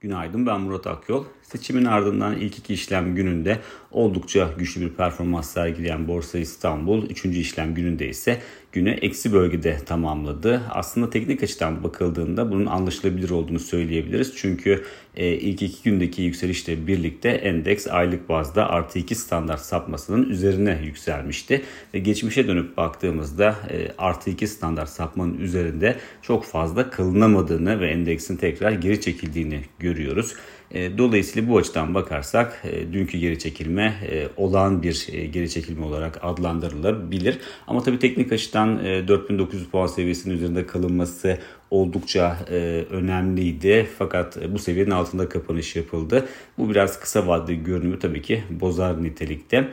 Günaydın ben Murat Akyol. Seçimin ardından ilk iki işlem gününde oldukça güçlü bir performans sergileyen Borsa İstanbul, üçüncü işlem gününde ise günü eksi bölgede tamamladı. Aslında teknik açıdan bakıldığında bunun anlaşılabilir olduğunu söyleyebiliriz. Çünkü e, ilk iki gündeki yükselişle birlikte endeks aylık bazda artı iki standart sapmasının üzerine yükselmişti. Ve geçmişe dönüp baktığımızda e, artı iki standart sapmanın üzerinde çok fazla kılınamadığını ve endeksin tekrar geri çekildiğini görüyoruz. E, dolayısıyla bu açıdan bakarsak e, dünkü geri çekilme e, olağan bir geri çekilme olarak adlandırılabilir. Ama tabii teknik açıdan 4900 puan seviyesinin üzerinde kalınması oldukça önemliydi. Fakat bu seviyenin altında kapanış yapıldı. Bu biraz kısa vadeli görünümü tabii ki bozar nitelikte.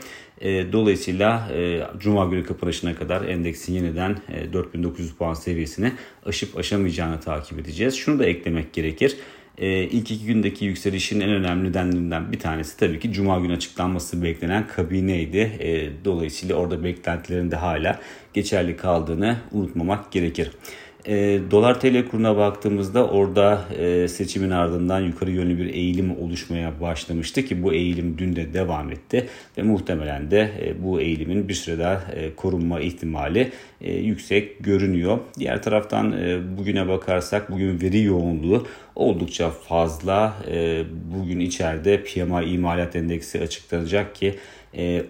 Dolayısıyla Cuma günü kapanışına kadar endeksin yeniden 4900 puan seviyesini aşıp aşamayacağını takip edeceğiz. Şunu da eklemek gerekir. E, ilk iki gündeki yükselişin en önemli nedenlerinden bir tanesi tabii ki Cuma günü açıklanması beklenen kabineydi. E, dolayısıyla orada beklentilerin de hala geçerli kaldığını unutmamak gerekir. E, dolar TL kuruna baktığımızda orada e, seçimin ardından yukarı yönlü bir eğilim oluşmaya başlamıştı ki bu eğilim dün de devam etti ve muhtemelen de e, bu eğilimin bir süre daha e, korunma ihtimali e, yüksek görünüyor. Diğer taraftan e, bugüne bakarsak bugün veri yoğunluğu oldukça fazla. E, bugün içeride PMI imalat endeksi açıklanacak ki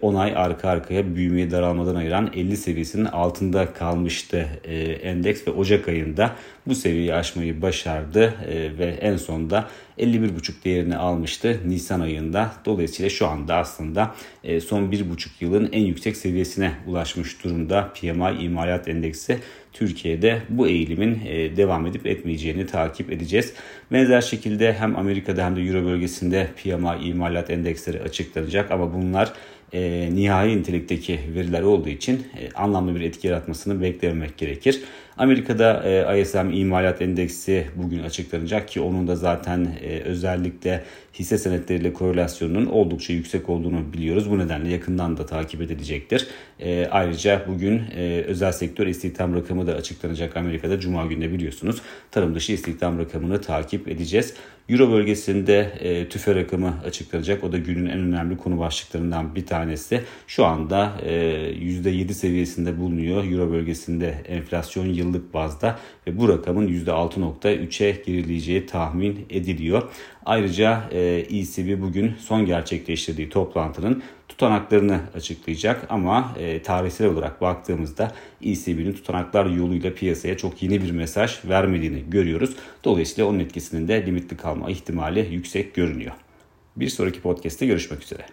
10 ay arka arkaya büyümeye daralmadan ayıran 50 seviyesinin altında kalmıştı endeks ve Ocak ayında bu seviyeyi aşmayı başardı ve en sonunda 51,5 değerini almıştı Nisan ayında. Dolayısıyla şu anda aslında son 1,5 yılın en yüksek seviyesine ulaşmış durumda PMI imalat endeksi. Türkiye'de bu eğilimin devam edip etmeyeceğini takip edeceğiz. Benzer şekilde hem Amerika'da hem de Euro bölgesinde PMI imalat endeksleri açıklanacak ama bunlar e, nihai nitelikteki veriler olduğu için e, anlamlı bir etki yaratmasını beklememek gerekir. Amerika'da e, ISM imalat endeksi bugün açıklanacak ki onun da zaten e, özellikle hisse senetleriyle korelasyonunun oldukça yüksek olduğunu biliyoruz. Bu nedenle yakından da takip edilecektir. E, ayrıca bugün e, özel sektör istihdam rakamı da açıklanacak Amerika'da Cuma günü biliyorsunuz. Tarım dışı istihdam rakamını takip edeceğiz. Euro bölgesinde e, tüfe rakamı açıklanacak. O da günün en önemli konu başlıklarından bir tanesi. Şu anda e, %7 seviyesinde bulunuyor. Euro bölgesinde enflasyon yıllık bazda ve bu rakamın %6.3'e gerileyeceği tahmin ediliyor. Ayrıca e, ECB bugün son gerçekleştirdiği toplantının tutanaklarını açıklayacak ama e, tarihsel olarak baktığımızda ECB'nin tutanaklar yoluyla piyasaya çok yeni bir mesaj vermediğini görüyoruz. Dolayısıyla onun etkisinin de limitli kalma ihtimali yüksek görünüyor. Bir sonraki podcast'te görüşmek üzere.